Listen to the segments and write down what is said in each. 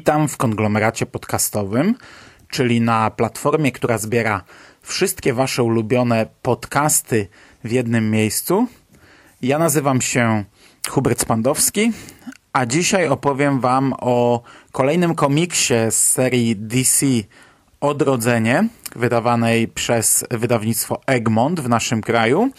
Witam w konglomeracie podcastowym, czyli na platformie, która zbiera wszystkie Wasze ulubione podcasty w jednym miejscu. Ja nazywam się Hubert Spandowski, a dzisiaj opowiem Wam o kolejnym komiksie z serii DC Odrodzenie, wydawanej przez wydawnictwo Egmont w naszym kraju.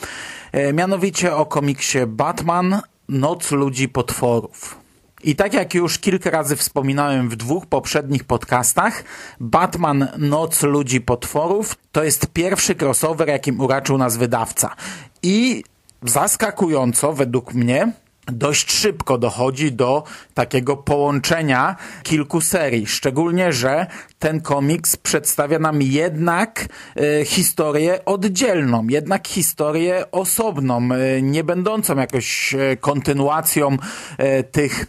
E, Mianowicie o komiksie Batman Noc Ludzi Potworów. I tak jak już kilka razy wspominałem w dwóch poprzednich podcastach, Batman Noc Ludzi Potworów to jest pierwszy crossover, jakim uraczył nas wydawca. I zaskakująco, według mnie, dość szybko dochodzi do takiego połączenia kilku serii. Szczególnie, że ten komiks przedstawia nam jednak e, historię oddzielną, jednak historię osobną, e, nie będącą jakoś e, kontynuacją tych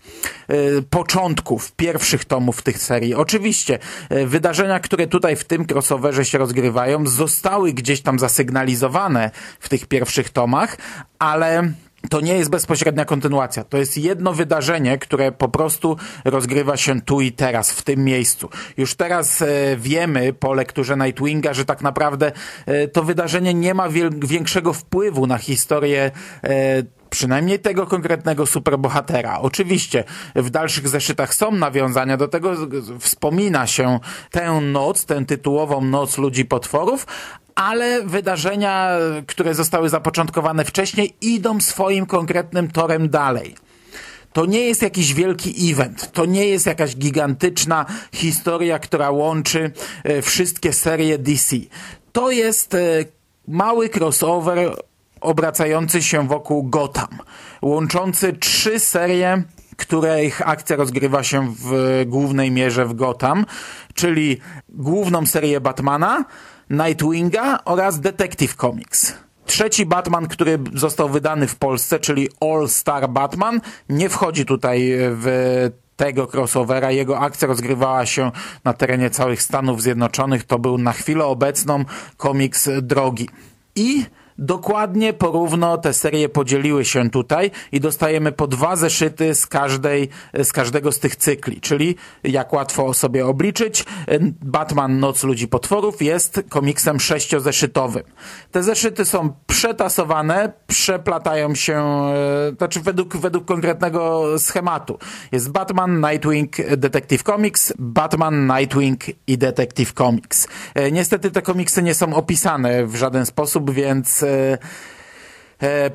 początków, pierwszych tomów tych serii. Oczywiście wydarzenia, które tutaj w tym crossoverze się rozgrywają, zostały gdzieś tam zasygnalizowane w tych pierwszych tomach, ale to nie jest bezpośrednia kontynuacja. To jest jedno wydarzenie, które po prostu rozgrywa się tu i teraz, w tym miejscu. Już teraz e, wiemy po lekturze Nightwinga, że tak naprawdę e, to wydarzenie nie ma większego wpływu na historię e, przynajmniej tego konkretnego superbohatera. Oczywiście w dalszych zeszytach są nawiązania do tego, wspomina się tę noc, tę tytułową noc ludzi potworów, ale wydarzenia, które zostały zapoczątkowane wcześniej, idą swoim konkretnym torem dalej. To nie jest jakiś wielki event, to nie jest jakaś gigantyczna historia, która łączy e, wszystkie serie DC. To jest e, mały crossover obracający się wokół Gotham, łączący trzy serie których akcja rozgrywa się w głównej mierze w Gotham, czyli główną serię Batmana, Nightwinga oraz Detective Comics. Trzeci Batman, który został wydany w Polsce, czyli All Star Batman, nie wchodzi tutaj w tego crossovera. Jego akcja rozgrywała się na terenie całych Stanów Zjednoczonych. To był na chwilę obecną komiks drogi. I dokładnie porówno te serie podzieliły się tutaj i dostajemy po dwa zeszyty z, każdej, z każdego z tych cykli, czyli jak łatwo sobie obliczyć, Batman Noc Ludzi Potworów jest komiksem sześciozeszytowym. Te zeszyty są przetasowane, przeplatają się, e, znaczy według, według konkretnego schematu. Jest Batman, Nightwing, Detective Comics, Batman, Nightwing i Detective Comics. E, Niestety te komiksy nie są opisane w żaden sposób, więc e,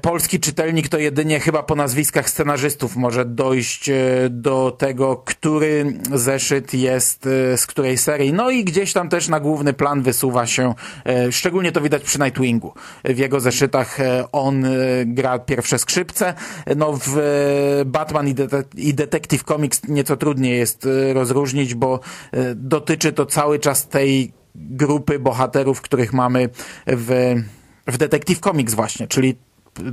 polski czytelnik to jedynie chyba po nazwiskach scenarzystów może dojść e, do tego, który zeszyt jest e, z której serii. No i gdzieś tam też na główny plan wysuwa się, e, szczególnie to widać przy Nightwingu. W jego zeszytach e, on e, gra pierwsze skrzypce. No w e, Batman i, Dete- i Detective Comics nieco trudniej jest e, rozróżnić, bo e, dotyczy to cały czas tej grupy bohaterów, których mamy w w Detective Comics właśnie, czyli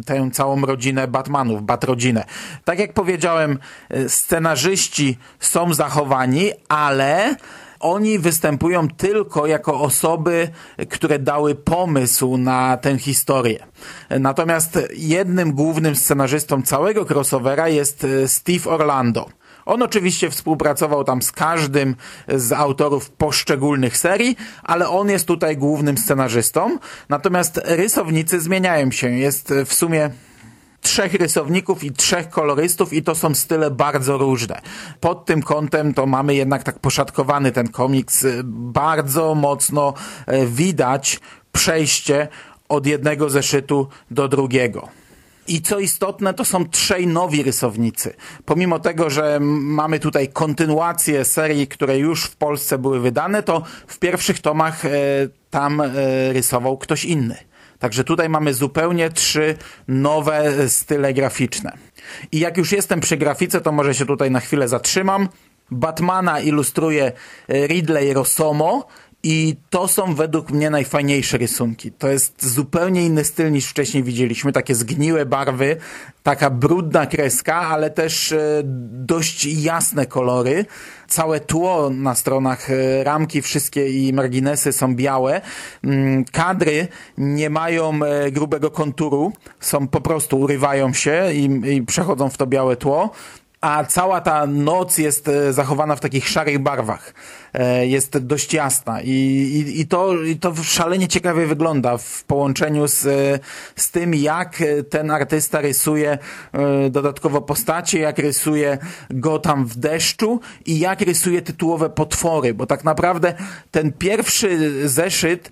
tę całą rodzinę Batmanów, Batrodzinę. Tak jak powiedziałem, e, scenarzyści są zachowani, ale oni występują tylko jako osoby, które dały pomysł na tę historię. Natomiast jednym głównym scenarzystą całego crossovera jest e, Steve Orlando. On oczywiście współpracował tam z każdym z autorów poszczególnych serii, ale on jest tutaj głównym scenarzystą. Natomiast rysownicy zmieniają się. Jest w sumie trzech rysowników i trzech kolorystów i to są style bardzo różne. Pod tym kątem to mamy jednak tak poszatkowany ten komiks. Bardzo mocno e, widać przejście od jednego zeszytu do drugiego. I co istotne, to są trzej nowi rysownicy. Pomimo tego, że mamy tutaj kontynuację serii, które już w Polsce były wydane, to w pierwszych tomach e, tam e, rysował ktoś inny. Także tutaj mamy zupełnie trzy nowe style graficzne. I jak już jestem przy grafice, to może się tutaj na chwilę zatrzymam. Batmana ilustruje Ridley Rosomo i to są według mnie najfajniejsze rysunki. To jest zupełnie inny styl niż wcześniej widzieliśmy. Takie zgniłe barwy, taka brudna kreska, ale też e, dość jasne kolory. Całe tło na stronach e, ramki, wszystkie i marginesy są białe. Mm, kadry nie mają e, grubego konturu, są po prostu urywają się i, i przechodzą w to białe tło a cała ta noc jest zachowana w takich szarych barwach. E, jest dość jasna i, i, i, to, i to szalenie ciekawie wygląda w połączeniu z, e, z tym, jak ten artysta rysuje dodatkowo postacie, jak rysuje go tam w deszczu i jak rysuje tytułowe potwory, bo tak naprawdę ten pierwszy zeszyt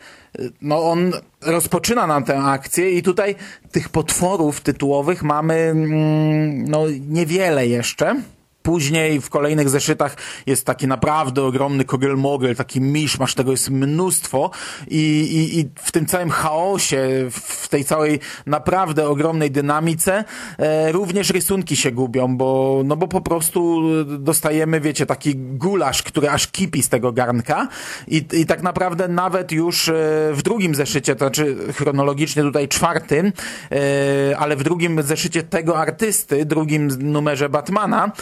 no on rozpoczyna nam tę akcję i tutaj tych potworów tytułowych mamy mm, no niewiele jeszcze. Później w kolejnych zeszytach jest taki naprawdę ogromny kogel-mogel, taki masz tego jest mnóstwo i, i, i w tym całym chaosie, w tej całej naprawdę ogromnej dynamice e, również rysunki się gubią, bo, no bo po prostu dostajemy, wiecie, taki gulasz, który aż kipi z tego garnka i, i tak naprawdę nawet już e, w drugim zeszycie, to znaczy chronologicznie tutaj czwartym, e, ale w drugim zeszycie tego artysty, drugim numerze Batmana,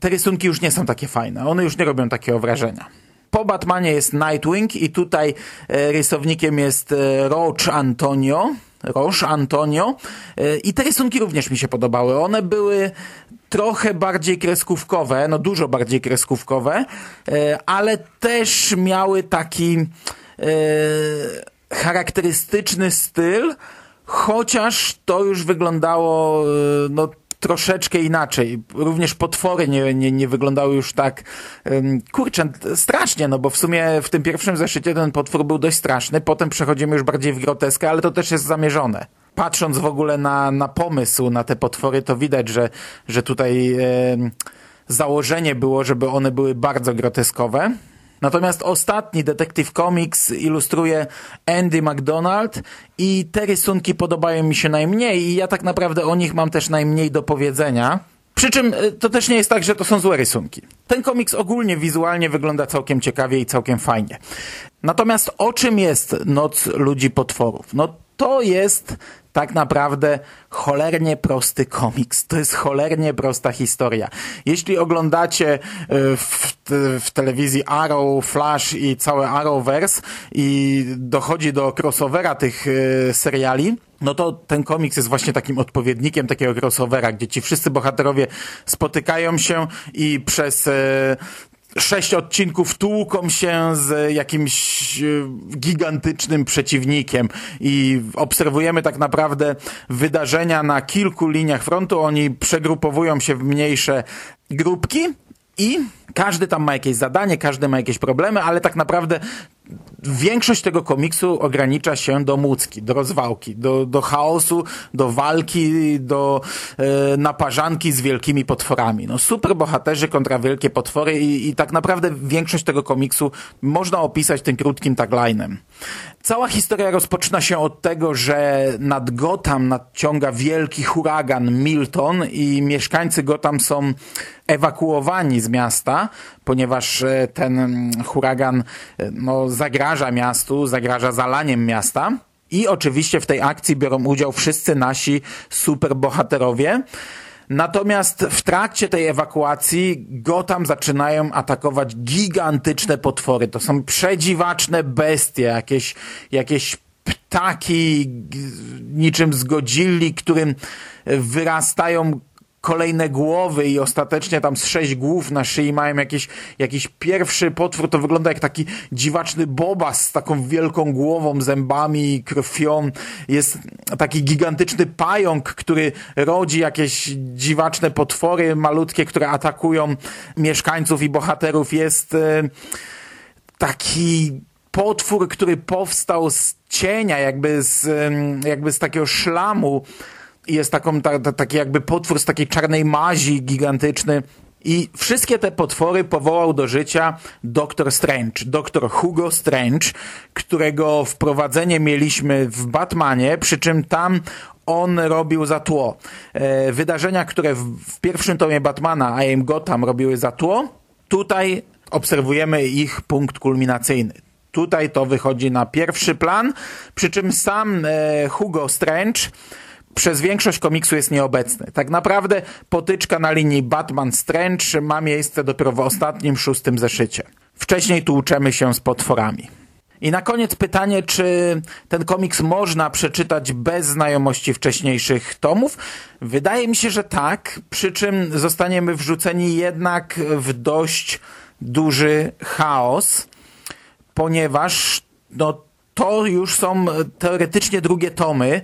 te rysunki już nie są takie fajne. One już nie robią takiego wrażenia. Po Batmanie jest Nightwing i tutaj e, rysownikiem jest e, Roach Antonio. Roche Antonio. E, I te rysunki również mi się podobały. One były trochę bardziej kreskówkowe, no dużo bardziej kreskówkowe, ale też miały taki charakterystyczny styl, chociaż to już wyglądało no, troszeczkę inaczej. Również potwory nie, nie, nie wyglądały już tak, kurczę, strasznie, no bo w sumie w tym pierwszym zeszycie ten potwór był dość straszny, potem przechodzimy już bardziej w groteskę, ale to też jest zamierzone. Patrząc w ogóle na, na pomysł na te potwory, to widać, że, że tutaj e, założenie było, żeby one były bardzo groteskowe. Natomiast ostatni Detective Comics ilustruje Andy McDonald i te rysunki podobają mi się najmniej i ja tak naprawdę o nich mam też najmniej do powiedzenia. Przy czym y, to też nie jest tak, że to są złe rysunki. Ten komiks ogólnie wizualnie wygląda całkiem ciekawie i całkiem fajnie. Natomiast o czym jest Noc Ludzi Potworów? No to jest tak naprawdę cholernie prosty komiks. To jest cholernie prosta historia. Jeśli oglądacie e, w, w telewizji Arrow, Flash i całe Arrowverse i dochodzi do crossovera tych e, seriali, no to ten komiks jest właśnie takim odpowiednikiem takiego crossovera, gdzie ci wszyscy bohaterowie spotykają się i przez e, sześć odcinków tłuką się z jakimś e, gigantycznym przeciwnikiem i obserwujemy tak naprawdę wydarzenia na kilku liniach frontu. Oni przegrupowują się w mniejsze grupki i każdy tam ma jakieś zadanie, każdy ma jakieś problemy, ale tak naprawdę większość tego komiksu ogranicza się do mucki, do rozwałki, do, do chaosu, do walki, do e, naparzanki z wielkimi potworami. No super bohaterzy kontra wielkie potwory i, i tak naprawdę większość tego komiksu można opisać tym krótkim taglinem. Cała historia rozpoczyna się od tego, że nad Gotham nadciąga wielki huragan Milton i mieszkańcy Gotham są ewakuowani z miasta, ponieważ e, ten mm, huragan e, no, zagraża miastu, zagraża zalaniem miasta. I oczywiście w tej akcji biorą udział wszyscy nasi superbohaterowie. Natomiast w trakcie tej ewakuacji Gotham zaczynają atakować gigantyczne potwory. To są przedziwaczne bestie, jakieś, jakieś ptaki niczym zgodzili, którym wyrastają kolejne głowy i ostatecznie tam z sześć głów na szyi mają jakiś, jakiś pierwszy potwór, to wygląda jak taki dziwaczny bobas z taką wielką głową, zębami i krwią. Jest taki gigantyczny pająk, który rodzi jakieś dziwaczne potwory malutkie, które atakują mieszkańców i bohaterów. Jest e, taki potwór, który powstał z cienia, jakby z, jakby z takiego szlamu, jest taką, ta, ta, taki jakby potwór z takiej czarnej mazi gigantyczny. I wszystkie te potwory powołał do życia Doktor Strange, doktor Hugo Strange, którego wprowadzenie mieliśmy w Batmanie, przy czym tam on robił za tło. E, wydarzenia, które w, w pierwszym tomie Batmana, I Am Gotham, robiły za tło, tutaj obserwujemy ich punkt kulminacyjny. Tutaj to wychodzi na pierwszy plan, przy czym sam e, Hugo Strange przez większość komiksu jest nieobecny. Tak naprawdę potyczka na linii Batman-Strange ma miejsce dopiero w ostatnim, szóstym zeszycie. Wcześniej tłuczemy się z potworami. I na koniec pytanie, czy ten komiks można przeczytać bez znajomości wcześniejszych tomów? Wydaje mi się, że tak, przy czym zostaniemy wrzuceni jednak w dość duży chaos, ponieważ no, to już są teoretycznie drugie tomy,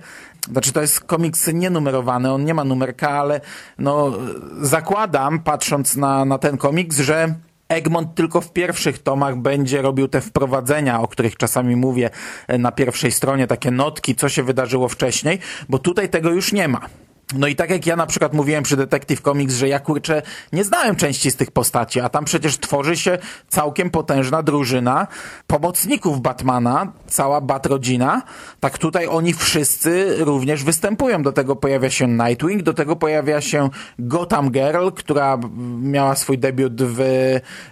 znaczy to jest komiks nienumerowany, on nie ma numerka, ale no zakładam, patrząc na, na ten komiks, że Egmont tylko w pierwszych tomach będzie robił te wprowadzenia, o których czasami mówię na pierwszej stronie, takie notki, co się wydarzyło wcześniej, bo tutaj tego już nie ma. No i tak jak ja na przykład mówiłem przy Detective Comics, że ja kurczę nie znałem części z tych postaci, a tam przecież tworzy się całkiem potężna drużyna pomocników Batmana, cała Batrodzina. Tak tutaj oni wszyscy również występują. Do tego pojawia się Nightwing, do tego pojawia się Gotham Girl, która miała swój debiut w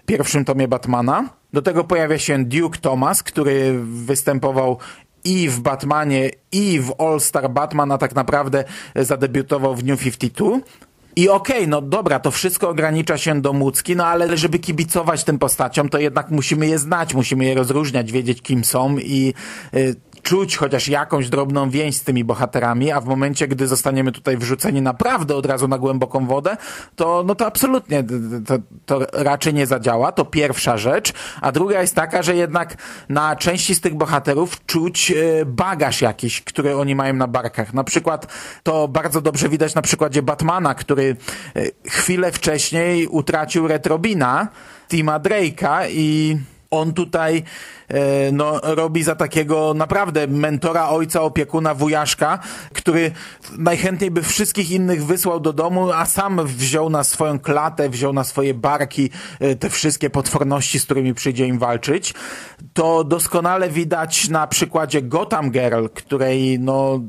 pierwszym tomie Batmana. Do tego pojawia się Duke Thomas, który występował i w Batmanie, i w All Star Batman, a tak naprawdę zadebiutował w New 52. I okej, okay, no dobra, to wszystko ogranicza się do Mucki, no ale żeby kibicować tym postaciom, to jednak musimy je znać, musimy je rozróżniać, wiedzieć kim są i y, czuć chociaż jakąś drobną więź z tymi bohaterami, a w momencie, gdy zostaniemy tutaj wrzuceni naprawdę od razu na głęboką wodę, to, no to absolutnie to, to raczej nie zadziała. To pierwsza rzecz. A druga jest taka, że jednak na części z tych bohaterów czuć e, bagaż jakiś, który oni mają na barkach. Na przykład to bardzo dobrze widać na przykładzie Batmana, który e, chwilę wcześniej utracił Retrobina, Tima Drake'a i on tutaj e, no, robi za takiego naprawdę mentora, ojca, opiekuna, wujaszka, który najchętniej by wszystkich innych wysłał do domu, a sam wziął na swoją klatę, wziął na swoje barki e, te wszystkie potworności, z którymi przyjdzie im walczyć. To doskonale widać na przykładzie Gotham Girl, której no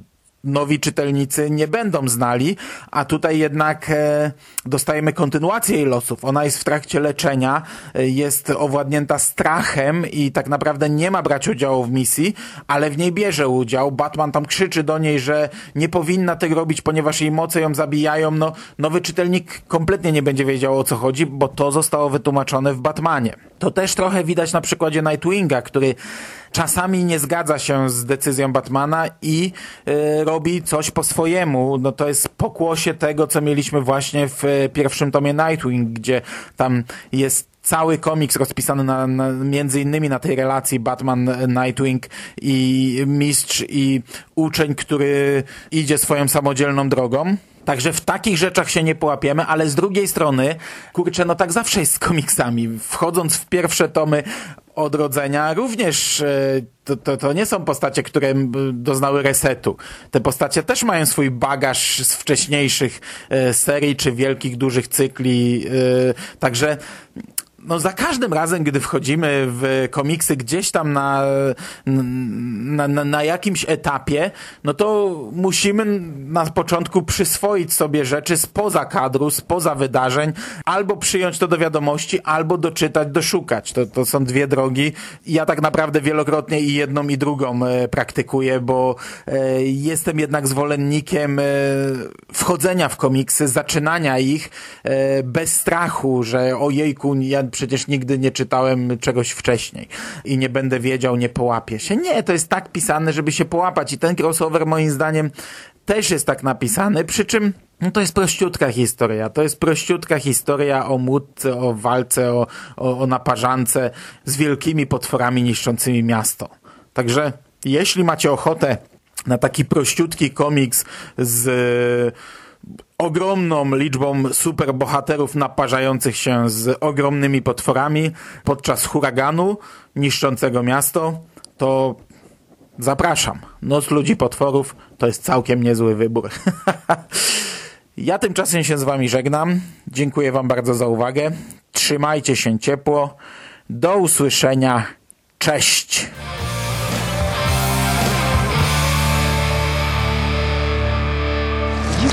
nowi czytelnicy nie będą znali, a tutaj jednak e, dostajemy kontynuację jej losów. Ona jest w trakcie leczenia, e, jest owładnięta strachem i tak naprawdę nie ma brać udziału w misji, ale w niej bierze udział. Batman tam krzyczy do niej, że nie powinna tego robić, ponieważ jej moce ją zabijają. No, nowy czytelnik kompletnie nie będzie wiedział o co chodzi, bo to zostało wytłumaczone w Batmanie. To też trochę widać na przykładzie Nightwinga, który czasami nie zgadza się z decyzją Batmana i y, robi coś po swojemu. No to jest pokłosie tego, co mieliśmy właśnie w y, pierwszym tomie Nightwing, gdzie tam jest cały komiks rozpisany na, na, między innymi na tej relacji Batman, Nightwing i mistrz i uczeń, który idzie swoją samodzielną drogą. Także w takich rzeczach się nie połapiemy, ale z drugiej strony, kurczę, no tak zawsze jest z komiksami. Wchodząc w pierwsze tomy odrodzenia, również e, to, to, to nie są postacie, które doznały resetu. Te postacie też mają swój bagaż z wcześniejszych e, serii czy wielkich, dużych cykli. E, także no za każdym razem, gdy wchodzimy w komiksy gdzieś tam na, na, na, na, jakimś etapie, no to musimy na początku przyswoić sobie rzeczy spoza kadru, spoza wydarzeń, albo przyjąć to do wiadomości, albo doczytać, doszukać. To, to są dwie drogi. Ja tak naprawdę wielokrotnie i jedną i drugą e, praktykuję, bo e, jestem jednak zwolennikiem e, wchodzenia w komiksy, zaczynania ich bez strachu, że ojejku, ja przecież nigdy nie czytałem czegoś wcześniej i nie będę wiedział, nie połapię się. Nie, to jest tak pisane, żeby się połapać i ten crossover moim zdaniem też jest tak napisany, przy czym no to jest prościutka historia. To jest prościutka historia o módce, o walce, o, o, o naparzance z wielkimi potworami niszczącymi miasto. Także jeśli macie ochotę na taki prościutki komiks z ogromną liczbą superbohaterów naparzających się z ogromnymi potworami podczas huraganu niszczącego miasto, to zapraszam. Noc ludzi potworów to jest całkiem niezły wybór. Ja tymczasem się z wami żegnam. Dziękuję wam bardzo za uwagę. Trzymajcie się ciepło. Do usłyszenia. Cześć.